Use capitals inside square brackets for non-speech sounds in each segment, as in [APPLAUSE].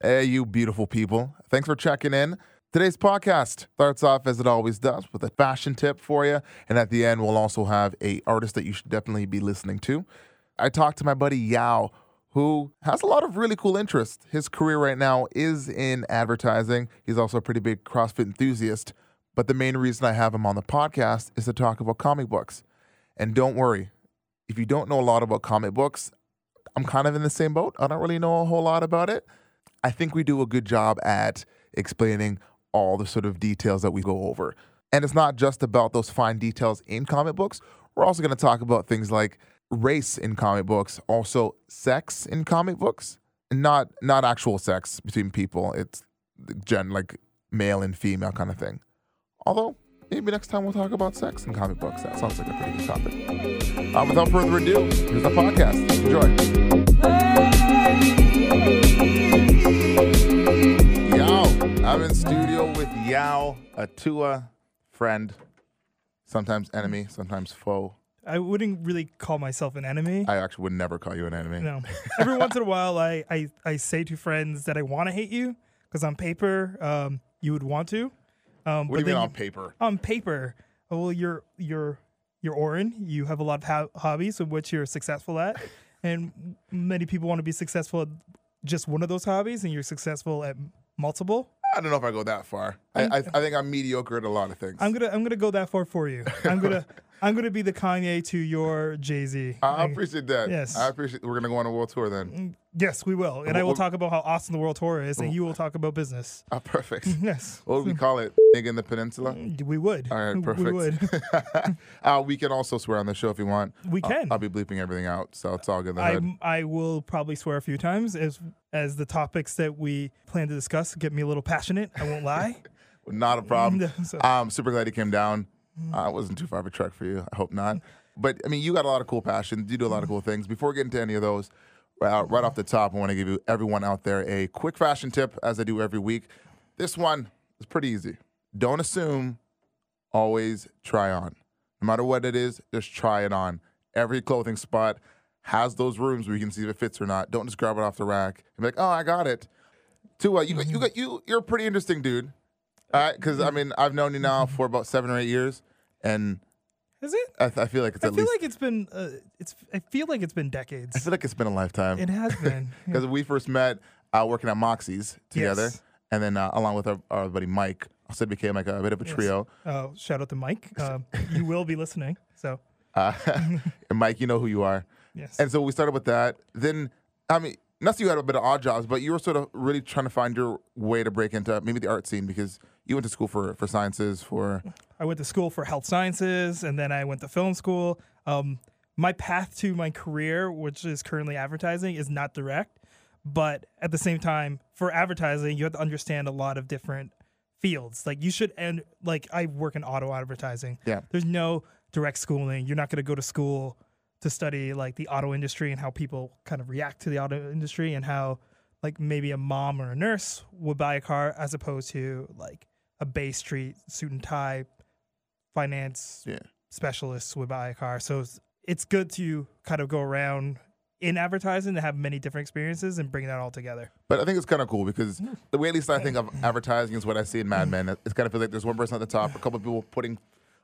Hey, you beautiful people. Thanks for checking in. Today's podcast starts off as it always does with a fashion tip for you. And at the end, we'll also have a artist that you should definitely be listening to. I talked to my buddy Yaw, who has a lot of really cool interests. His career right now is in advertising. He's also a pretty big CrossFit enthusiast. But the main reason I have him on the podcast is to talk about comic books. And don't worry, if you don't know a lot about comic books, I'm kind of in the same boat. I don't really know a whole lot about it. I think we do a good job at explaining all the sort of details that we go over. And it's not just about those fine details in comic books. We're also going to talk about things like race in comic books, also sex in comic books, and not not actual sex between people. It's gen like male and female kind of thing. Although maybe next time we'll talk about sex in comic books. That sounds like a pretty good topic. Uh, without further ado, here's the podcast. Enjoy. Yaw Atua, friend, sometimes enemy, sometimes foe. I wouldn't really call myself an enemy. I actually would never call you an enemy. no. [LAUGHS] Every once in a while, I, I, I say to friends that I want to hate you because on paper, um, you would want to. Um, What do you mean on paper? on paper, oh, well, you're you're you're Oren. You have a lot of ho- hobbies of which you're successful at, [LAUGHS] and many people want to be successful at just one of those hobbies, and you're successful at multiple. I don't know if I go that far. I, I, I think I'm mediocre at a lot of things. I'm gonna I'm gonna go that far for you. I'm gonna [LAUGHS] I'm gonna be the Kanye to your Jay Z. I appreciate that. Yes. I appreciate. We're gonna go on a world tour then. Mm, yes, we will, and I will talk about how awesome the world tour is, and you will talk about business. Oh, [LAUGHS] perfect. [LAUGHS] Yes, What would we mm. call it? Big in the peninsula. Mm, we would. All right, perfect. We would. [LAUGHS] uh, we can also swear on the show if you want. We I'll- can. I'll, be bleeping everything out, so it's all good. in The I. I will probably swear a few times as as the topics that we plan to discuss get me a little passionate. I won't lie. Not a problem. So- I'm super glad he came down. Uh, it mm. wasn't too far of a trek for you. I hope not. Mm. But I mean, you got a lot of cool passion. You do a lot of cool things. Before getting to any of those, right, right off the top, I want to give you everyone out there a quick fashion tip, as I do every week. This one is pretty easy. Don't assume. Always try on. No matter what it is, just try it on. Every clothing spot has those rooms where you can see if it fits or not. Don't just grab it off the rack and be like, "Oh, I got it." Tua, uh, you got, you mm-hmm. got you. You're a pretty interesting dude. All right, because I mm-hmm. mean, I've known you now mm-hmm. for about seven or eight years, and Is it? I, I feel like it's I at feel least. like it's been. Uh, it's. I feel like it's been decades. I feel like it's been a lifetime. It has been. [LAUGHS] Because we first met uh, working at Moxie's together, Yes. and then uh, along with our, our buddy Mike, so it became like a bit of a Yes. trio. Uh, shout out to Mike. Um, [LAUGHS] you will be listening. So Uh, [LAUGHS] and Mike, you know who you are. yes. And so we started with that. Then, I mean, not that you had a bit of odd jobs, but you were sort of really trying to find your way to break into maybe the art scene because you went to school for for sciences for I went to school for health sciences and then I went to film school. Um, my path to my career, which is currently advertising, is not direct. But at the same time, for advertising, you have to understand a lot of different fields. Like you should, and like I work in auto advertising. Yeah. There's no direct schooling. You're not going to go to school to study like the auto industry and how people kind of react to the auto industry and how like maybe a mom or a nurse would buy a car as opposed to like a Bay Street suit and tie finance yeah. specialists would buy a car. So it's, it's good to kind of go around in advertising to have many different experiences and bring that all together. But I think it's kind of cool because mm. the way at least I think of advertising is what I see in Mad mm. Men. It's kind of feel like there's one person at the top, a couple of people putting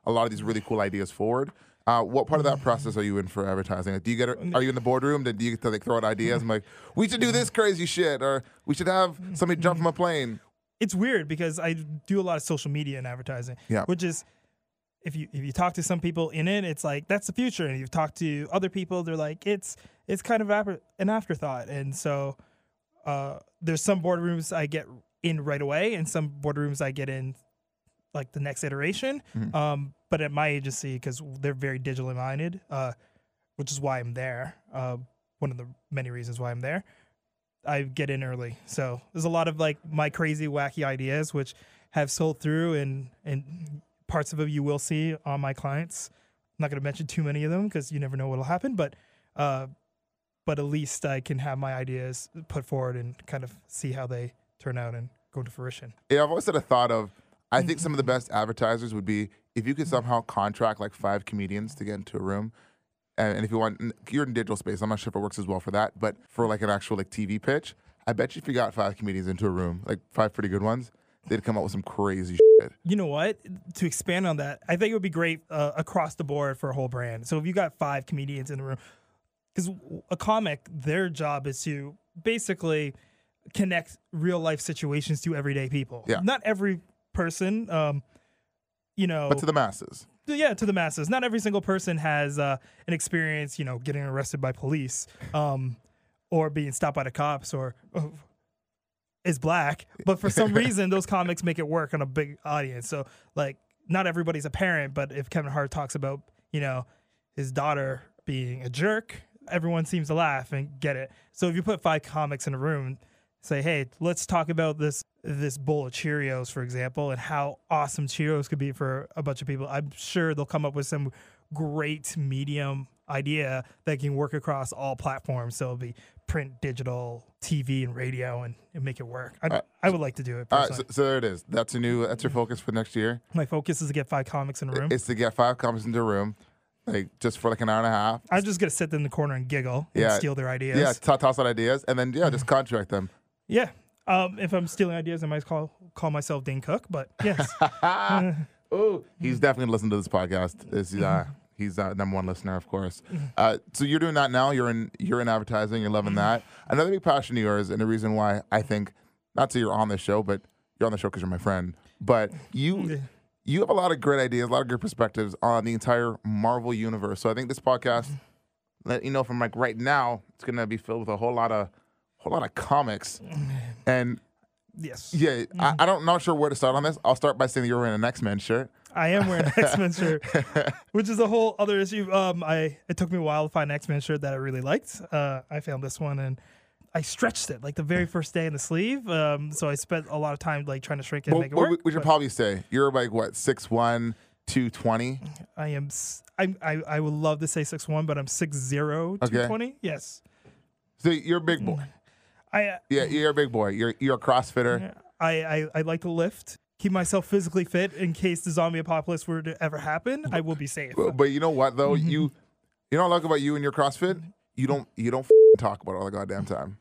a lot of these really cool ideas forward. Uh, what part of that process are you in for advertising? Like, do you get? Are you in the boardroom? Do you get to like throw out ideas? I'm like, we should do this crazy shit, or we should have somebody jump from a plane. It's weird because I do a lot of social media and advertising, Yeah. which is if you if you talk to some people in it, it's like that's the future, and you've talked to other people, they're like it's it's kind of an afterthought, and so uh, there's some boardrooms I get in right away, and some boardrooms I get in like the next iteration. Um, but at my agency, because they're very digitally minded, uh, which is why I'm there. Uh, one of the many reasons why I'm there. I get in early, so there's a lot of like my crazy, wacky ideas which have sold through, and and parts of it you will see on my clients. I'm not going to mention too many of them because you never know what'll happen, but uh, but at least I can have my ideas put forward and kind of see how they turn out and go to fruition. Yeah, I've always had a thought of. I think some of the best advertisers would be if you could somehow contract like five comedians to get into a room, and, and if you want, you're in digital space. I'm not sure if it works as well for that, but for like an actual like TV pitch, I bet you if you got five comedians into a room, like five pretty good ones, they'd come up with some crazy shit. You know what? To expand on that, I think it would be great uh, across the board for a whole brand. So if you got five comedians in the room, because a comic, their job is to basically connect real life situations to everyday people. Yeah. Not every person, um, you know, But to the masses. yeah, to the masses. Not every single person has uh, an experience, you know, getting arrested by police, um, or being stopped by the cops, or uh, is black. But for some [LAUGHS] reason, those comics make it work on a big audience. So, like, not everybody's a parent, but if Kevin Hart talks about, you know, his daughter being a jerk, everyone seems to laugh and get it. So if you put five comics in a room, say, hey, let's talk about this this bowl of Cheerios, for example, and how awesome Cheerios could be for a bunch of people. I'm sure they'll come up with some great medium idea that can work across all platforms. So it'll be print, digital, TV, and radio, and, and make it work. I, I would like to do it. All right, so, so there it is. That's a new. That's your focus for next year. My focus is to get five comics in a room. It's to get five comics into a room, like just for like an hour and a half. I'm just gonna sit in the corner and giggle and Yeah. steal their ideas. Yeah, t- toss out ideas, and then yeah, just [LAUGHS] contract them. Yeah. Um, if I'm stealing ideas, I might call call myself Dane Cook. But yes, [LAUGHS] Oh, he's definitely listened to this podcast. Is uh, he's uh, number one listener, of course. Uh, so you're doing that now. You're in you're in advertising. You're loving that. Another big passion of yours, and the reason why I think not to you're on this show, but you're on the show because you're my friend. But you you have a lot of great ideas, a lot of good perspectives on the entire Marvel universe. So I think this podcast, let you know from like right now, it's gonna be filled with a whole lot of whole lot of comics. And yes, yeah, I, I don't not sure where to start on this. I'll start by saying you're wearing an X Men shirt. I am wearing an [LAUGHS] X Men shirt, [LAUGHS] which is a whole other issue. Um, I it took me a while to find an X Men shirt that I really liked. Uh, I found this one and. I stretched it like the very first day in the sleeve, um, so I spent a lot of time like trying to shrink it and make it well, work. we, should probably say you're like what 6'1", 220? I am. I would love to say six one, but I'm six zero two twenty. Yes, So you're a big boy. I uh, Yeah, you're a big boy. You're you're a CrossFitter. I, I I like to lift, keep myself physically fit in case the zombie apocalypse were to ever happen. I will be safe. But, but you know what though? Mm-hmm. You you know what I like about you and your CrossFit? You don't you don't talk about it all the goddamn time.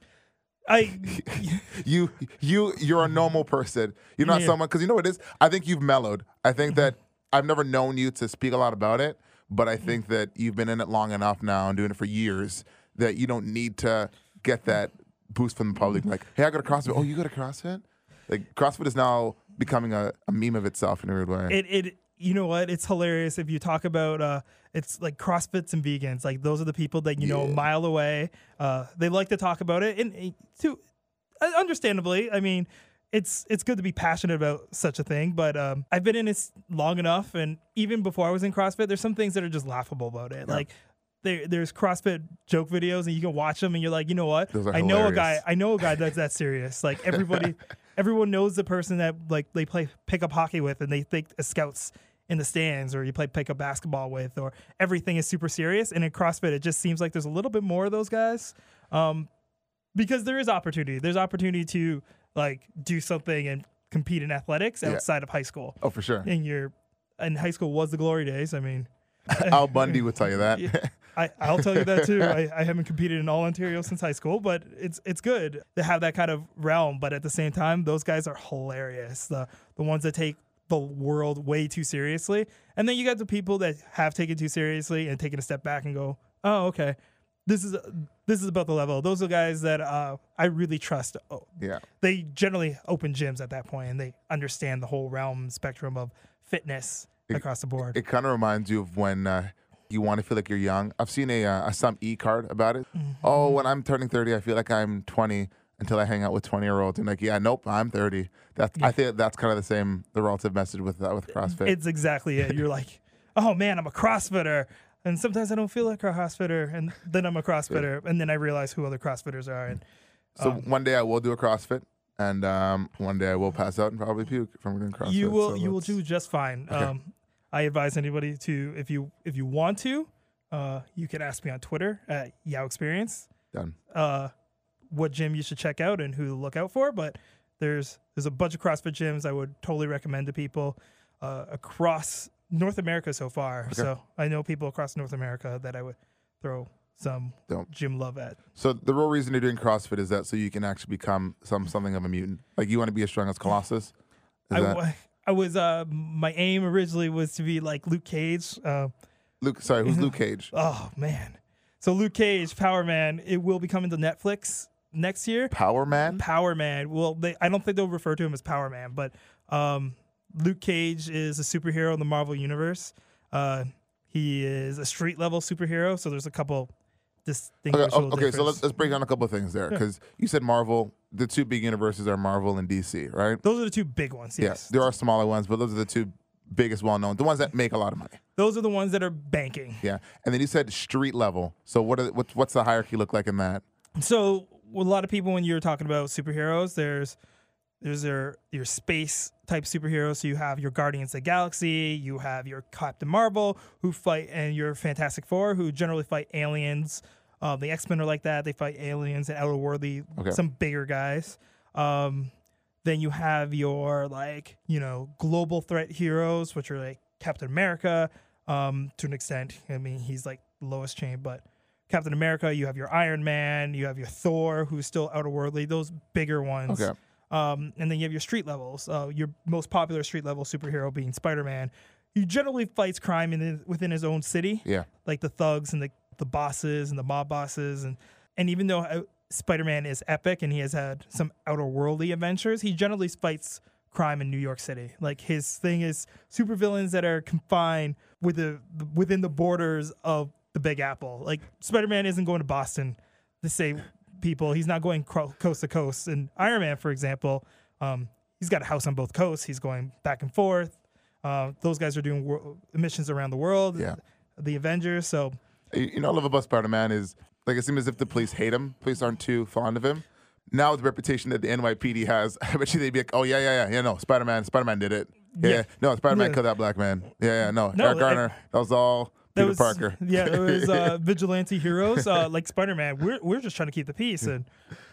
I [LAUGHS] You you you're a normal person. You're not Yeah. someone because you know what it is. I think you've mellowed. I think that I've never known you to speak a lot about it, but I think that you've been in it long enough now and doing it for years that you don't need to get that boost from the public. Like, hey, I go to CrossFit. Oh, you go to CrossFit? Like CrossFit is now becoming a, a meme of itself in a weird way. it it you know what? It's hilarious if you talk about uh it's like CrossFits and vegans. Like those are the people that you know a mile away. Uh they like to talk about it and, and to uh, understandably, I mean it's it's good to be passionate about such a thing, but um, I've been in this long enough, and even before I was in CrossFit, there's some things that are just laughable about it. Like there, there's CrossFit joke videos, and you can watch them, and you're like, you know what? I know a guy. I know a guy that's that serious. Like everybody, [LAUGHS] everyone knows the person that like they play pickup hockey with, and they think as scouts in the stands, or you play pickup basketball with, or everything is super serious. And in CrossFit, it just seems like there's a little bit more of those guys, um, because there is opportunity. There's opportunity to like do something and compete in athletics Yeah. outside of high school. oh, for sure. And your and high school was the glory days. I mean, [LAUGHS] Al Bundy would tell you that. [LAUGHS] I, I'll tell you that too. I, I haven't competed in all Ontario since high school, but it's it's good to have that kind of realm. But at the same time, those guys are hilarious. The the ones that take the world way too seriously, and then you got the people that have taken too seriously and taken a step back and go, oh okay, this is this is about the level. Those are guys that uh, I really trust. Oh, yeah. they generally open gyms at that point and they understand the whole realm spectrum of fitness across the board. It kind of reminds you of when uh, you want to feel like you're young. I've seen a, uh, a some e card about it. Mm-hmm. Oh, when I'm turning 30, I feel like I'm 20 until I hang out with 20 year olds. And like, yeah, nope, I'm 30. That's I think that's kind of the same, the relative message with uh, with CrossFit. It's exactly it. You're like, [LAUGHS] oh man, I'm a CrossFitter. And sometimes I don't feel like a CrossFitter. And then I'm a [LAUGHS] CrossFitter. And then I realize who other CrossFitters are. And so um, one day I will do a CrossFit, and um, one day I will pass out and probably puke from doing CrossFit. you will So you will do just fine. Um, I advise anybody to if you if you want to, uh, you can ask me on Twitter at Yaw Experience. done. uh, what gym you should check out and who to look out for. But there's there's a bunch of CrossFit gyms I would totally recommend to people uh, across North America so far. So I know people across North America that I would throw some Dope. gym love at. So the real reason you're doing CrossFit is that so you can actually become some something of a mutant. Like you want to be as strong as Colossus. Is I, that I was uh my aim originally was to be like Luke Cage. Uh, Luke? Sorry, who's Luke Cage? oh man, so Luke Cage, Power Man, it will be coming to Netflix next year. Power Man. Power Man. Well, they I don't think they'll refer to him as Power Man, but um, Luke Cage is a superhero in the Marvel universe. Uh, he is a street level superhero, so there's a couple Okay, distinguishable oh, okay so let's, let's break down a couple of things there because you said Marvel. The two big universes are Marvel and DC, right? Those are the two big ones. Yes, Yeah, there are smaller ones, but those are the two biggest, well known, the ones that make a lot of money. those are the ones that are banking. Yeah, and then you said street level. So what? Are, what what's the hierarchy look like in that? So a lot of people, when you're talking about superheroes, there's there's your your space type superheroes. So you have your Guardians of the Galaxy, you have your Captain Marvel, who fight, and your Fantastic Four, who generally fight aliens. Um, the X Men are like that; they fight aliens and outerworldly, Okay. some bigger guys. Um, then you have your like you know global threat heroes, which are like Captain America. Um, to an extent, I mean he's like lowest chain, but Captain America. You have your Iron Man. You have your Thor, who's still outerworldly. Those bigger ones. Okay. Um, and then you have your street levels. Uh, your most popular street level superhero being Spider Man. He generally fights crime in within his own city Yeah. like the thugs and the, the bosses and the mob bosses and and even though uh, Spider-Man is epic and he has had some outer worldly adventures, he generally fights crime in New York City. Like his thing is supervillains that are confined with the within the borders of the Big Apple. Like Spider-Man isn't going to Boston to save people. He's not going cro- coast to coast. And Iron Man, for example, um, he's got a house on both coasts. He's going back and forth. Uh, those guys are doing wor- missions around the world. Yeah. The Avengers. So You know, I love about Spider Man is like it seems as if the police hate him. Police aren't too fond of him. Now with the reputation that the NYPD has, [LAUGHS] I bet you they'd be like, "Oh yeah, yeah, yeah, yeah, no, Spider Man, Spider Man did it. Yeah, Yeah. no, Spider Man Yeah. killed that black man. Yeah, yeah, no, No, Eric Garner, that was all Peter was Parker. yeah, it was uh, [LAUGHS] vigilante heroes uh, like Spider Man. We're we're just trying to keep the peace, and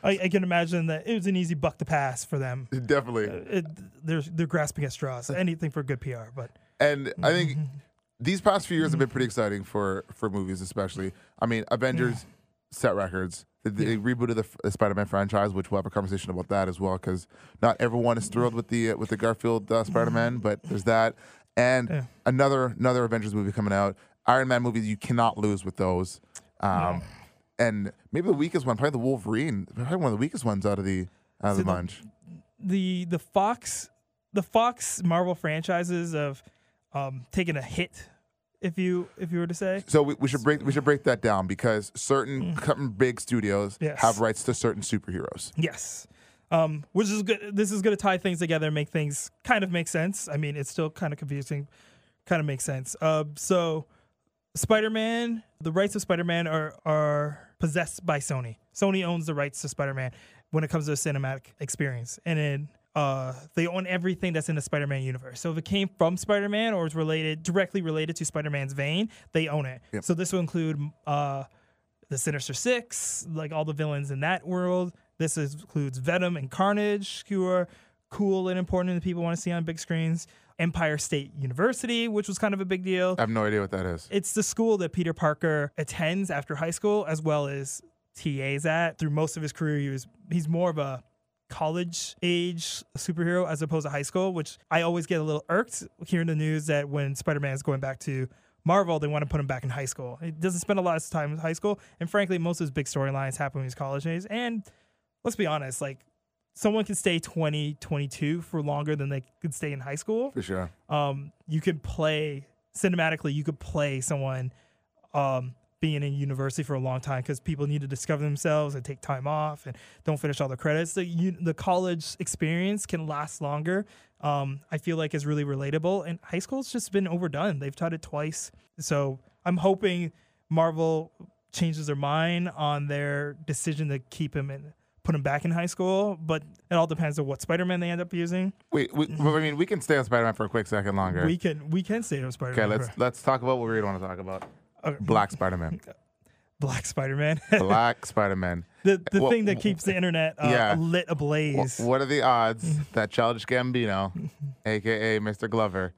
I, I can imagine that it was an easy buck to pass for them. Definitely. It, they're they're grasping at straws. [LAUGHS] Anything for good PR, but And I think [LAUGHS] these past few years have been pretty exciting for for movies, especially. I mean, Avengers set records. They, they rebooted the, the Spider-Man franchise, which we'll have a conversation about that as well, because not everyone is thrilled with the uh, with the Garfield uh, Spider-Man, but there's that, and Yeah. another another Avengers movie coming out. Iron Man movies you cannot lose with those. Um, And maybe the weakest one, probably the Wolverine, probably one of the weakest ones out of the out of the the- bunch. the the Fox the Fox Marvel franchises of um, taking a hit, if you if you were to say. So we, we should break we should break that down because certain certain big studios Mm. Yes. have rights to certain superheroes. Yes. Um, which is good. This is going to tie things together, and make things kind of make sense. I mean, it's still kind of confusing, kind of makes sense. Uh, so, Spider-Man, the rights of Spider-Man are are possessed by Sony. Sony owns the rights to Spider-Man when it comes to a cinematic experience, and then uh, they own everything that's in the Spider-Man universe. So if it came from Spider-Man or is related directly related to Spider-Man's vein, they own it. Yep. So this will include uh, the Sinister Six, like all the villains in that world. This is, includes Venom and Carnage, who are cool and important and people want to see on big screens. Empire State University, which was kind of a big deal. I have no idea what that is. It's the school that Peter Parker attends after high school, as well as TAs at. Through most of his career, he was he's more of a college age superhero as opposed to high school, which I always get a little irked hearing the news that when Spider Man is going back to Marvel, they want to put him back in high school. He doesn't spend a lot of time in high school, and frankly, most of his big storylines happen when he's college age. And let's be honest, like someone can stay 20, 22 for longer than they could stay in high school For sure. um, you could play cinematically. You could play someone um, being in university for a long time because people need to discover themselves and take time off and don't finish all the credits. The you, the college experience can last longer. Um, I feel like is really relatable. And high school's just been overdone. They've taught it twice, so I'm hoping Marvel changes their mind on their decision to keep him in. Put him back in high school, but it all depends on what Spider-Man they end up using. Wait, we, mm-hmm. I mean, we can stay on Spider-Man for a quick second longer. We can we can stay on Spider-Man. okay, let's let's talk about what we really want to talk about. Okay. Black Spider-Man. [LAUGHS] Black Spider-Man. [LAUGHS] Black Spider-Man. the the Well, thing that keeps the internet uh, yeah. lit ablaze. what are the odds mm-hmm. that Childish Gambino, mm-hmm. aka Mr. Glover,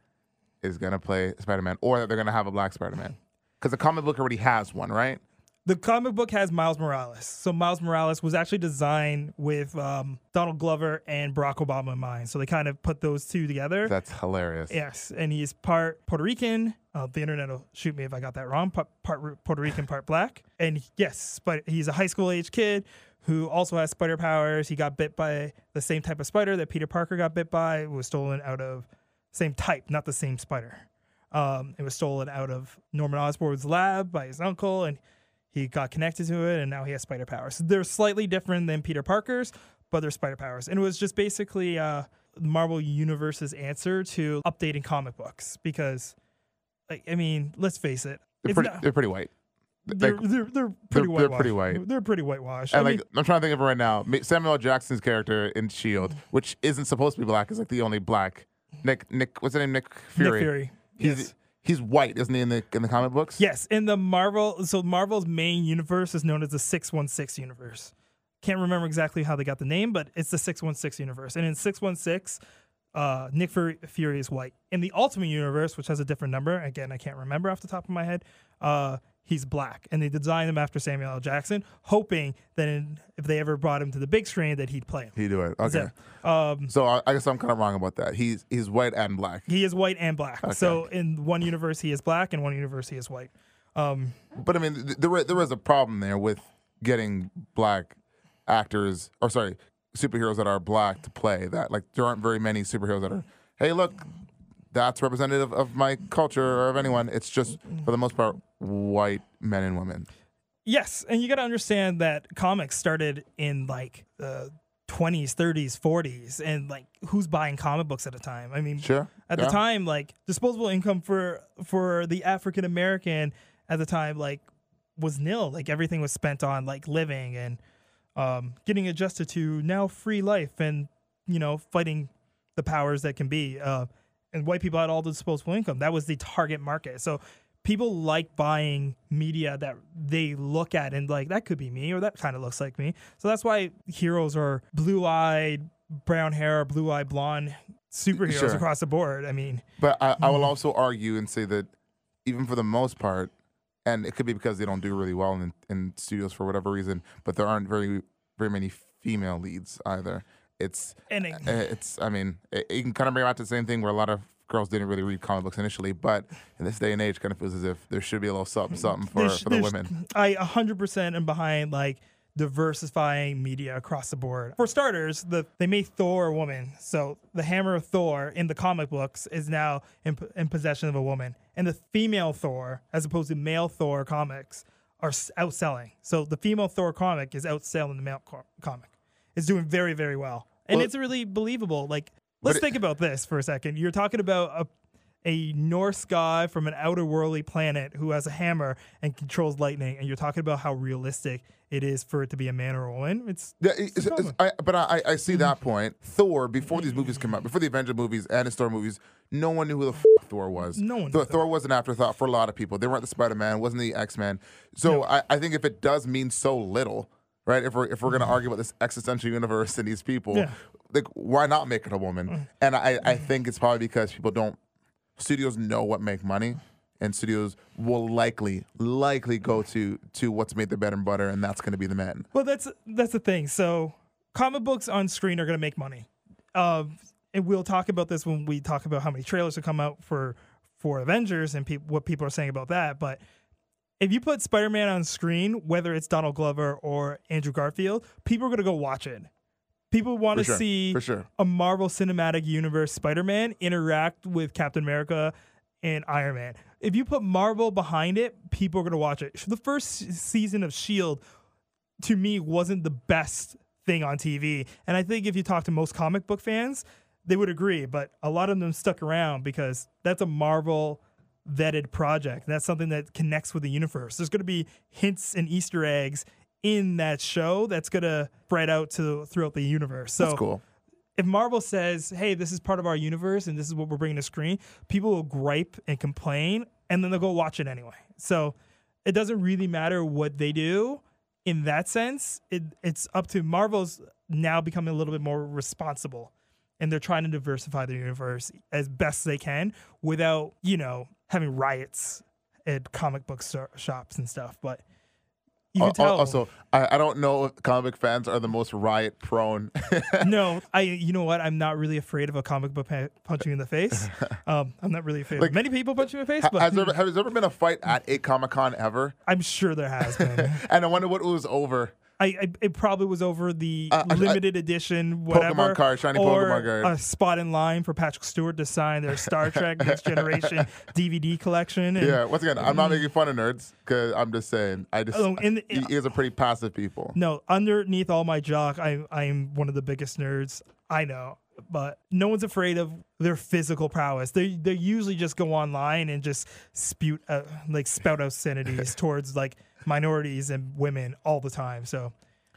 is gonna play Spider-Man, or that they're gonna have a Black Spider-Man? Because the comic book already has one, right? The comic book has Miles Morales. So Miles Morales was actually designed with um, Donald Glover and Barack Obama in mind. So they kind of put those two together. That's hilarious. Yes, and he's part Puerto Rican. Uh, the internet will shoot me if I got that wrong. Part, part Puerto Rican, part black. And yes, but he's a high school age kid who also has spider powers. He got bit by the same type of spider that Peter Parker got bit by. It was stolen out of same type, not the same spider. Um, it was stolen out of Norman Osborn's lab by his uncle, and he got connected to it, and now he has spider powers. They're slightly different than Peter Parker's, but they're spider powers. And it was just basically uh, Marvel Universe's answer to updating comic books because, like, I mean, let's face it, They're pretty, not- they're pretty white. they're, Like, they're, they're pretty they're whitewashed. pretty white. They're pretty whitewashed. and I like mean, I'm trying to think of it right now. Samuel Jackson's character in Shield, which isn't supposed to be black, is like the only black. Nick Nick what's his name? Nick Fury. Nick Fury. He's yes. He's white, isn't he? In the in the comic books. Yes, in the Marvel, so Marvel's main universe is known as the 616 universe. Can't remember exactly how they got the name, but it's the 616 universe. And in 616, uh, Nick Fury, Fury is white. In the Ultimate Universe, which has a different number, again, I can't remember off the top of my head, uh, he's black. And they designed him after Samuel L. Jackson, hoping that in, if they ever brought him to the big screen, that he'd play him. He do it. Okay. So, um, So I, I guess I'm kind of wrong about that. He's he's white and black. he is white and black. So in one universe, he is black, and one universe, he is white. Um, But I mean, th- there there is a problem there with getting black actors, or sorry, superheroes that are black to play that. Like there aren't very many superheroes that are. Hey, look, that's representative of my culture or of anyone. It's just for the most part white men and women. Yes, and you got to understand that comics started in like the 20s, 30s, 40s, and like who's buying comic books at a time? I mean, Sure. at yeah. the time, like disposable income for for the African American at the time, like was nil. Like everything was spent on like living and um, getting adjusted to now free life and you know fighting the powers that can be. Uh, and white people had all the disposable income. That was the target market. So people like buying media that they look at and like that could be me or that kind of looks like me. So that's why heroes are blue-eyed, brown hair, blue-eyed, blonde superheroes Sure. across the board. I mean, But I, I will mm. also argue and say that even for the most part, and it could be because they don't do really well in, in studios for whatever reason, but there aren't very very many female leads either. It's it, uh, it's I mean it, you can kind of bring it to the same thing where a lot of girls didn't really read comic books initially, but in this day and age, kind of feels as if there should be a little something something for, there's- for the women. I 100% am behind like diversifying media across the board. For starters, the they made Thor a woman, so the hammer of Thor in the comic books is now in, in possession of a woman, and the female Thor, as opposed to male Thor comics, are outselling. So the female Thor comic is outselling the male co- comic. It's doing very very well, and Well- it's really believable. Like let's it- think about this for a second. You're talking about a a Norse guy from an outer worldly planet who has a hammer and controls lightning, and you're talking about how realistic it is for it to be a man or a woman. It's Yeah, it's, it's. I, but I, I see that Mm-hmm. point. Thor, before these movies came out, before the Avenger movies and the Thor movies, no one knew who the f- Thor was. No one knew Thor. Thor was an afterthought for a lot of people. They weren't the Spider Man, wasn't the X Men. So I, I think if it does mean so little, right? If we're if we're gonna argue about this existential universe and these people, Yeah. like why not make it a woman? And I, I think it's probably because people don't. Studios know what make money. And studios will likely, likely go to to what's made their bread and butter, and that's going to be the men. well, that's that's the thing. So comic books on screen are going to make money, um, and we'll talk about this when we talk about how many trailers have come out for for Avengers and peop what people are saying about that. But if you put Spider Man on screen, whether it's Donald Glover or Andrew Garfield, people are going to go watch it. People want to sure, see for sure. a Marvel Cinematic Universe Spider Man interact with Captain America and Iron Man. If you put Marvel behind it, people are going to watch it. The first season of S.H.I.E.L.D., to me, wasn't the best thing on TV. And I think if you talk to most comic book fans, they would agree. But a lot of them stuck around because that's a Marvel vetted project. That's something that connects with the universe. There's going to be hints and Easter eggs in that show that's going to spread out to throughout the universe. So That's cool. if Marvel says, "Hey, this is part of our universe and this is what we're bringing to screen," people will gripe and complain, and then they'll go watch it anyway. So it doesn't really matter what they do in that sense. It, it's up to Marvel's now becoming a little bit more responsible, and they're trying to diversify their universe as best they can without, you know, having riots at comic book shops and stuff. But You can Al- tell. Also, I, I don't know if comic fans are the most riot prone. [LAUGHS] no, I. You know what? I'm not really afraid of a comic book pa- punching in the face. [LAUGHS] Um, I'm not really afraid Like- of many people punching in the face, but has, there, has there ever been a fight at a Comic Con ever? I'm sure there has been. [LAUGHS] And I wonder what it was over. I, I it probably was over the Uh, I- limited edition whatever card, shiny or Pokemon card. a spot in line for Patrick Stewart to sign their Star [LAUGHS] Trek Next Generation DVD collection. And, Yeah, once again, I'm not making fun of nerds because I'm just saying I just Oh, and- you guys are pretty passive people. No, underneath all my jock, I I am one of the biggest nerds I know. But no one's afraid of their physical prowess. They they usually just go online and just spew out, like spout obscenities [LAUGHS] towards like minorities and women all the time. So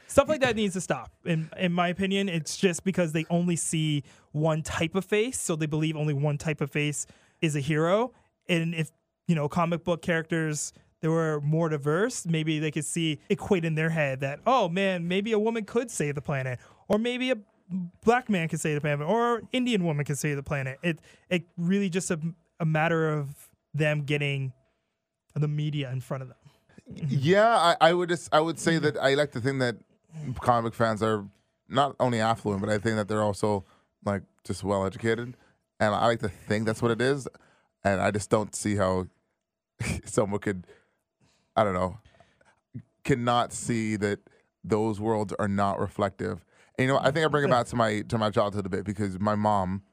stuff like that needs to stop. In in my opinion, it's just because they only see one type of face, so they believe only one type of face is a hero. And if you know comic book characters they were more diverse, maybe they could see equate in their head that oh man, maybe a woman could save the planet, or maybe a black man could save the planet, or Indian woman could save the planet. It it really just a, a matter of them getting the media in front of them. Yeah, I, I would just I would say that I like to think that comic fans are not only affluent, but I think that they're also like just well educated, and I like to think that's what it is, and I just don't see how [LAUGHS] someone could, I don't know, cannot see that those worlds are not reflective. And, you know, I think I bring it back to my to my childhood a bit because my mom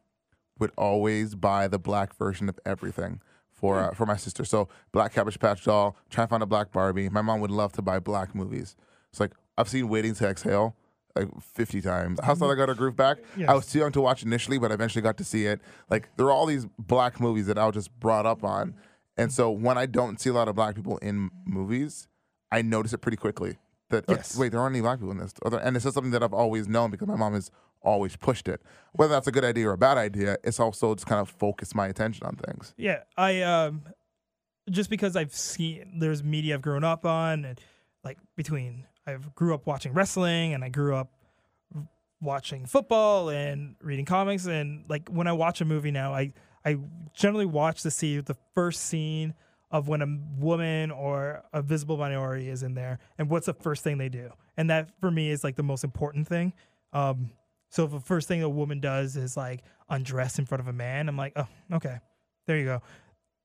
would always buy the black version of everything for uh, for my sister. So black Cabbage Patch doll, try and find a black Barbie. My mom would love to buy black movies. It's like I've seen Waiting to Exhale like 50 times. How thought I got a groove back? Yes. I was too young to watch initially, but I eventually got to see it. Like there are all these black movies that I was just brought up on. And so when I don't see a lot of black people in movies, I notice it pretty quickly. That oh, Yes. wait, there aren't any black people in this. And it's just something that I've always known because my mom has always pushed it. Whether that's a good idea or a bad idea, it's also just kind of focused my attention on things. Yeah, I um, just because I've seen there's media I've grown up on, and like between I've grew up watching wrestling and I grew up watching football and reading comics, and like when I watch a movie now, I I generally watch to see the first scene of when a woman or a visible minority is in there, and what's the first thing they do, and that for me is like the most important thing. Um, so if the first thing a woman does is like undress in front of a man, I'm like, oh, okay, there you go.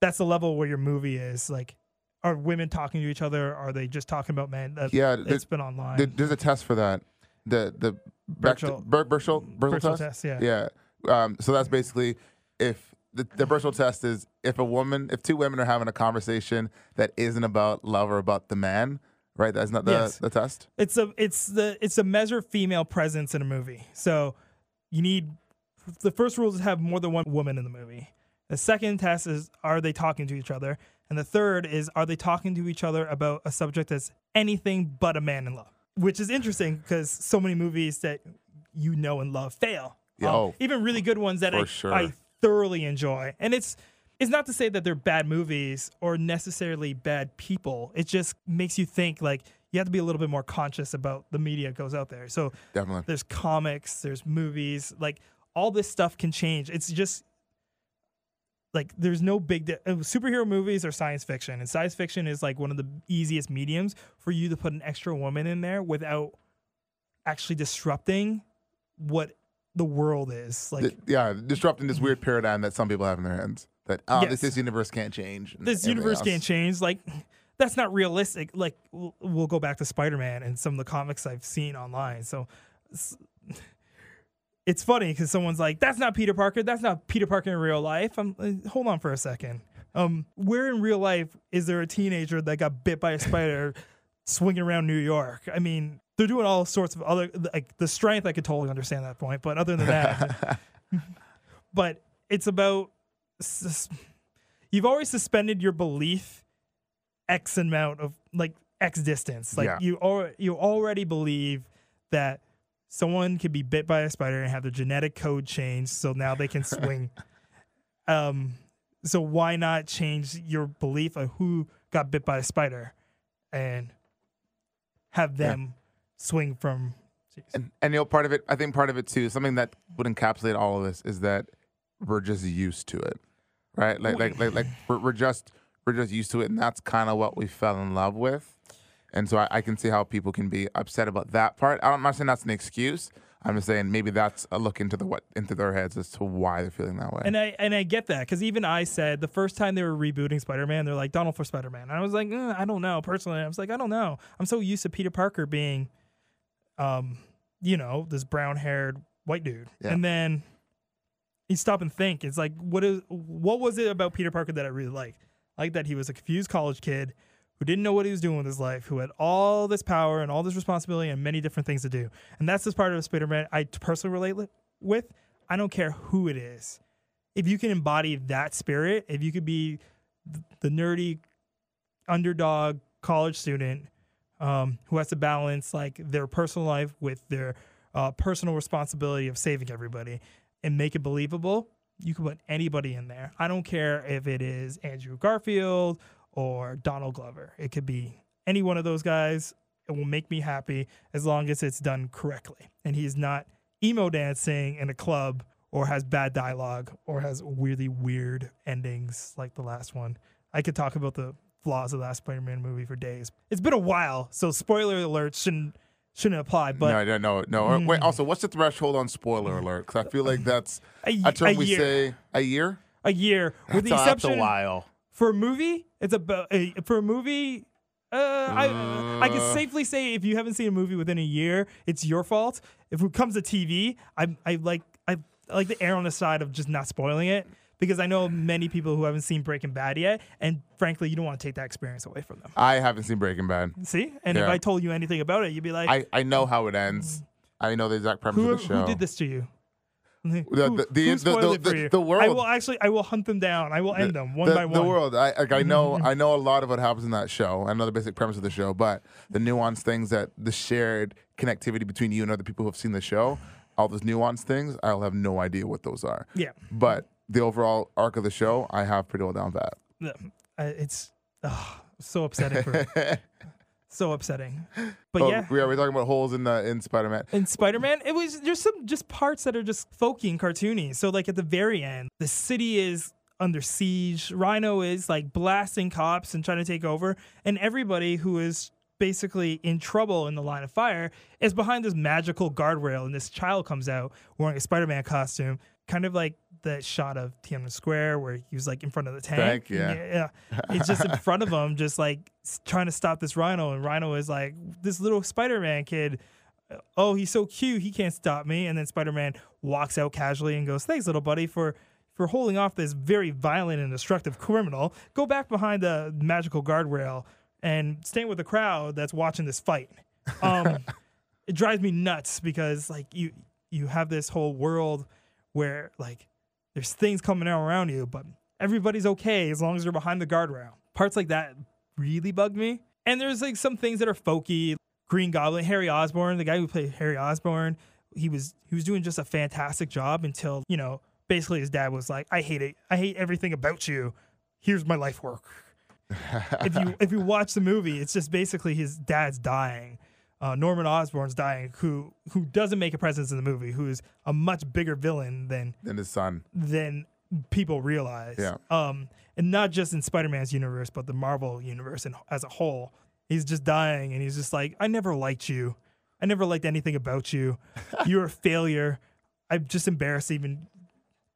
That's the level where your movie is. Like, are women talking to each other? Are they just talking about men? That, Yeah, it's been online. There- There's a test for that. The the Bechdel- Ber- Bechdel test. test, yeah. Yeah. Um, so that's basically if the, the Bechdel test is if a woman, if two women are having a conversation that isn't about love or about the man, right? That's not the, Yes. the test. It's a it's the it's a measure of female presence in a movie. So you need the first rule is to have more than one woman in the movie. The second test is are they talking to each other? And the third is are they talking to each other about a subject that's anything but a man in love? Which is interesting because so many movies that you know and love fail. Yeah, Um, oh, even really good ones that I, sure. I thoroughly enjoy. And it's it's not to say that they're bad movies or necessarily bad people. It just makes you think like you have to be a little bit more conscious about the media that goes out there. So Definitely. there's comics, there's movies, like all this stuff can change. It's just like there's no big di- uh, superhero movies or science fiction, and science fiction is like one of the easiest mediums for you to put an extra woman in there without actually disrupting what the world is. Like yeah, disrupting this weird paradigm that some people have in their hands. That oh, Yes. this, this universe can't change. this universe else. can't change. Like that's not realistic. Like we'll, we'll go back to Spider Man and some of the comics I've seen online. So it's, funny because someone's like, "That's not Peter Parker. That's not Peter Parker in real life." I'm like, hold on for a second. Um, where in real life is there a teenager that got bit by a spider [LAUGHS] swinging around New York? I mean, they're doing all sorts of other like the strength. I could totally understand that point, but other than that, [LAUGHS] but it's about you've always suspended your belief x amount of like x distance like Yeah. you al- you already believe that someone could be bit by a spider and have their genetic code changed so now they can [LAUGHS] swing um so why not change your belief of who got bit by a spider and have Yeah. them swing from And, and you know, part of it, I think part of it too, something that would encapsulate all of this is that we're just used to it, right? Like, like, like, like we're, we're just we're just used to it, and that's kind of what we fell in love with. And so I, I can see how people can be upset about that part. I'm not saying that's an excuse. I'm just saying maybe that's a look into the what into their heads as to why they're feeling that way. And I and I get that because even I said the first time they were rebooting Spider-Man, they're like Donald for Spider-Man. And I was like, "Uh, I don't know. Personally, I was like, I don't know. I'm so used to Peter Parker being, um, you know, this brown-haired white dude, Yeah. and then you stop and think. It's like, what is what was it about Peter Parker that I really liked? Like that he was a confused college kid who didn't know what he was doing with his life, who had all this power and all this responsibility and many different things to do. And that's this part of Spider-Man I personally relate with. I don't care who it is. If you can embody that spirit, if you could be the nerdy underdog college student um, who has to balance like their personal life with their uh, personal responsibility of saving everybody and make it believable, you can put anybody in there. I don't care if it is Andrew Garfield or Donald Glover. It could be any one of those guys. It will make me happy as long as it's done correctly. And he's not emo dancing in a club or has bad dialogue or has really weird endings like the last one. I could talk about the flaws of the last Spider-Man movie for days. It's been a while, so spoiler alert shouldn't shouldn't apply. But no, no, no, no. Mm. Wait, also, what's the threshold on spoiler alert? Because I feel like that's a, ye- a term a we year, say a year. a year with the That's a- exception a while. for a movie. It's about a, for a movie. Uh, I I can Uh. safely say if you haven't seen a movie within a year, it's your fault. If it comes to TV, I I like I, I like to err on the side of just not spoiling it because I know many people who haven't seen Breaking Bad yet, and frankly, you don't want to take that experience away from them. I haven't seen Breaking Bad. See, and if I told you anything about it, you'd be like, I, I know how it ends. Mm. I know the exact premise who, of the show. who did this to you? The- the- the- the- the- the I will actually, I will hunt them down. I will end them one the, by the world. I like, I know [LAUGHS] I know a lot of what happens in that show. I know the basic premise of the show, but the nuanced things that the shared connectivity between you and other people who have seen the show, all those nuanced things, I'll have no idea what those are. Yeah, But the overall arc of the show, I have pretty well down pat. Uh, it's ugh, so upsetting. For, [LAUGHS] so upsetting. But oh, yeah, we are we talking about holes in the in Spider Man. in Spider-Man, it was there's some just parts that are just folky and cartoony. So like at the very end, the city is under siege. Rhino is like blasting cops and trying to take over, and everybody who is basically in trouble in the line of fire is behind this magical guardrail, and this child comes out wearing a Spider-Man costume, kind of like the shot of Tiananmen Square where he was like in front of the tank. Tank, yeah. yeah. It's just in front of him, just like trying to stop this Rhino, and Rhino is like this little Spider-Man kid oh, he's so cute, he can't stop me. And then Spider Man walks out casually and goes, thanks, little buddy, for for holding off this very violent and destructive criminal. Go back behind the magical guardrail and stand with the crowd that's watching this fight. Um, [LAUGHS] it drives me nuts because like you you have this whole world where like there's things coming out around you, but everybody's okay as long as you're behind the guardrail. Parts like that really bugged me. And there's like some things that are folky. Green Goblin, Harry Osborn, the guy who played Harry Osborn, he was he was doing just a fantastic job until you know basically his dad was like, "I hate it. I hate everything about you. Here's my life work." [LAUGHS] if you if you watch the movie, it's just basically his dad's dying. Uh, Norman Osborn's dying, who who doesn't make a presence in the movie, who is a much bigger villain than Then his son. than people realize. Yeah. Um, and not just in Spider-Man's universe, but the Marvel universe and as a whole. He's just dying, and he's just like, I never liked you. I never liked anything about you. [LAUGHS] You're a failure. I'm just embarrassed to even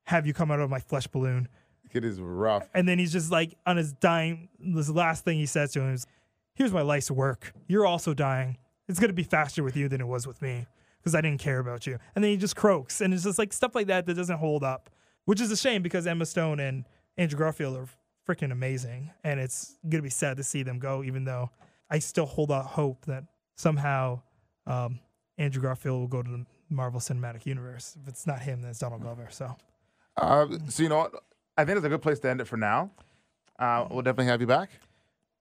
have you come out of my flesh balloon. It is rough. And then he's just like on his dying. This last thing he says to him is, "Here's my life's work. You're also dying. It's gonna be faster with you than it was with me because I didn't care about you." And then he just croaks, and it's just like stuff like that that doesn't hold up, which is a shame because Emma Stone and Andrew Garfield are freaking amazing, and it's gonna be sad to see them go. Even though I still hold out hope that somehow um, Andrew Garfield will go to the Marvel Cinematic Universe. If it's not him, then it's Donald Glover. So Uh, so you know what? I think it's a good place to end it for now. Uh, we'll definitely have you back.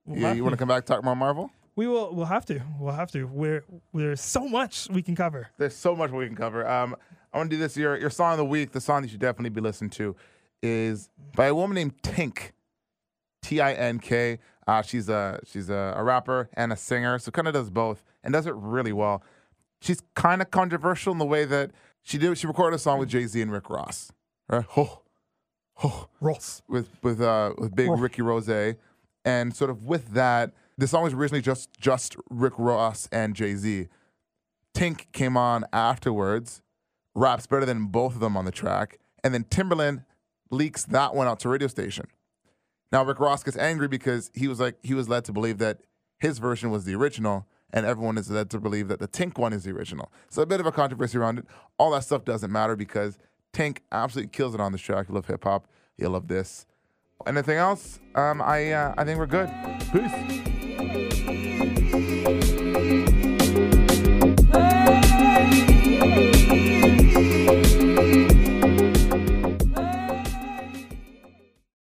we'll you you want to come back talk more Marvel? We will. We'll have to. We'll have to. We're there's so much we can cover. There's so much we can cover. Um, I want to do this. Your your song of the week, the song that you should definitely be listening to, is by a woman named Tink, T I N K. Uh, she's a she's a, a rapper and a singer, so kind of does both and does it really well. She's kind of controversial in the way that she did. She recorded a song with Jay Z and Rick Ross, right? Oh, oh, Ross. with with uh with big Oh. Ricky Rose, and sort of with that, this song was originally just just Rick Ross and Jay Z. Tink came on afterwards, raps better than both of them on the track, and then Timbaland leaks that one out to radio station. Now Rick Ross gets angry because he was like he was led to believe that his version was the original, and everyone is led to believe that the Tink one is the original. So a bit of a controversy around it. All that stuff doesn't matter because Tink absolutely kills it on this track. You love hip hop, you love this. Anything else? Um, I uh, I think we're good. Peace.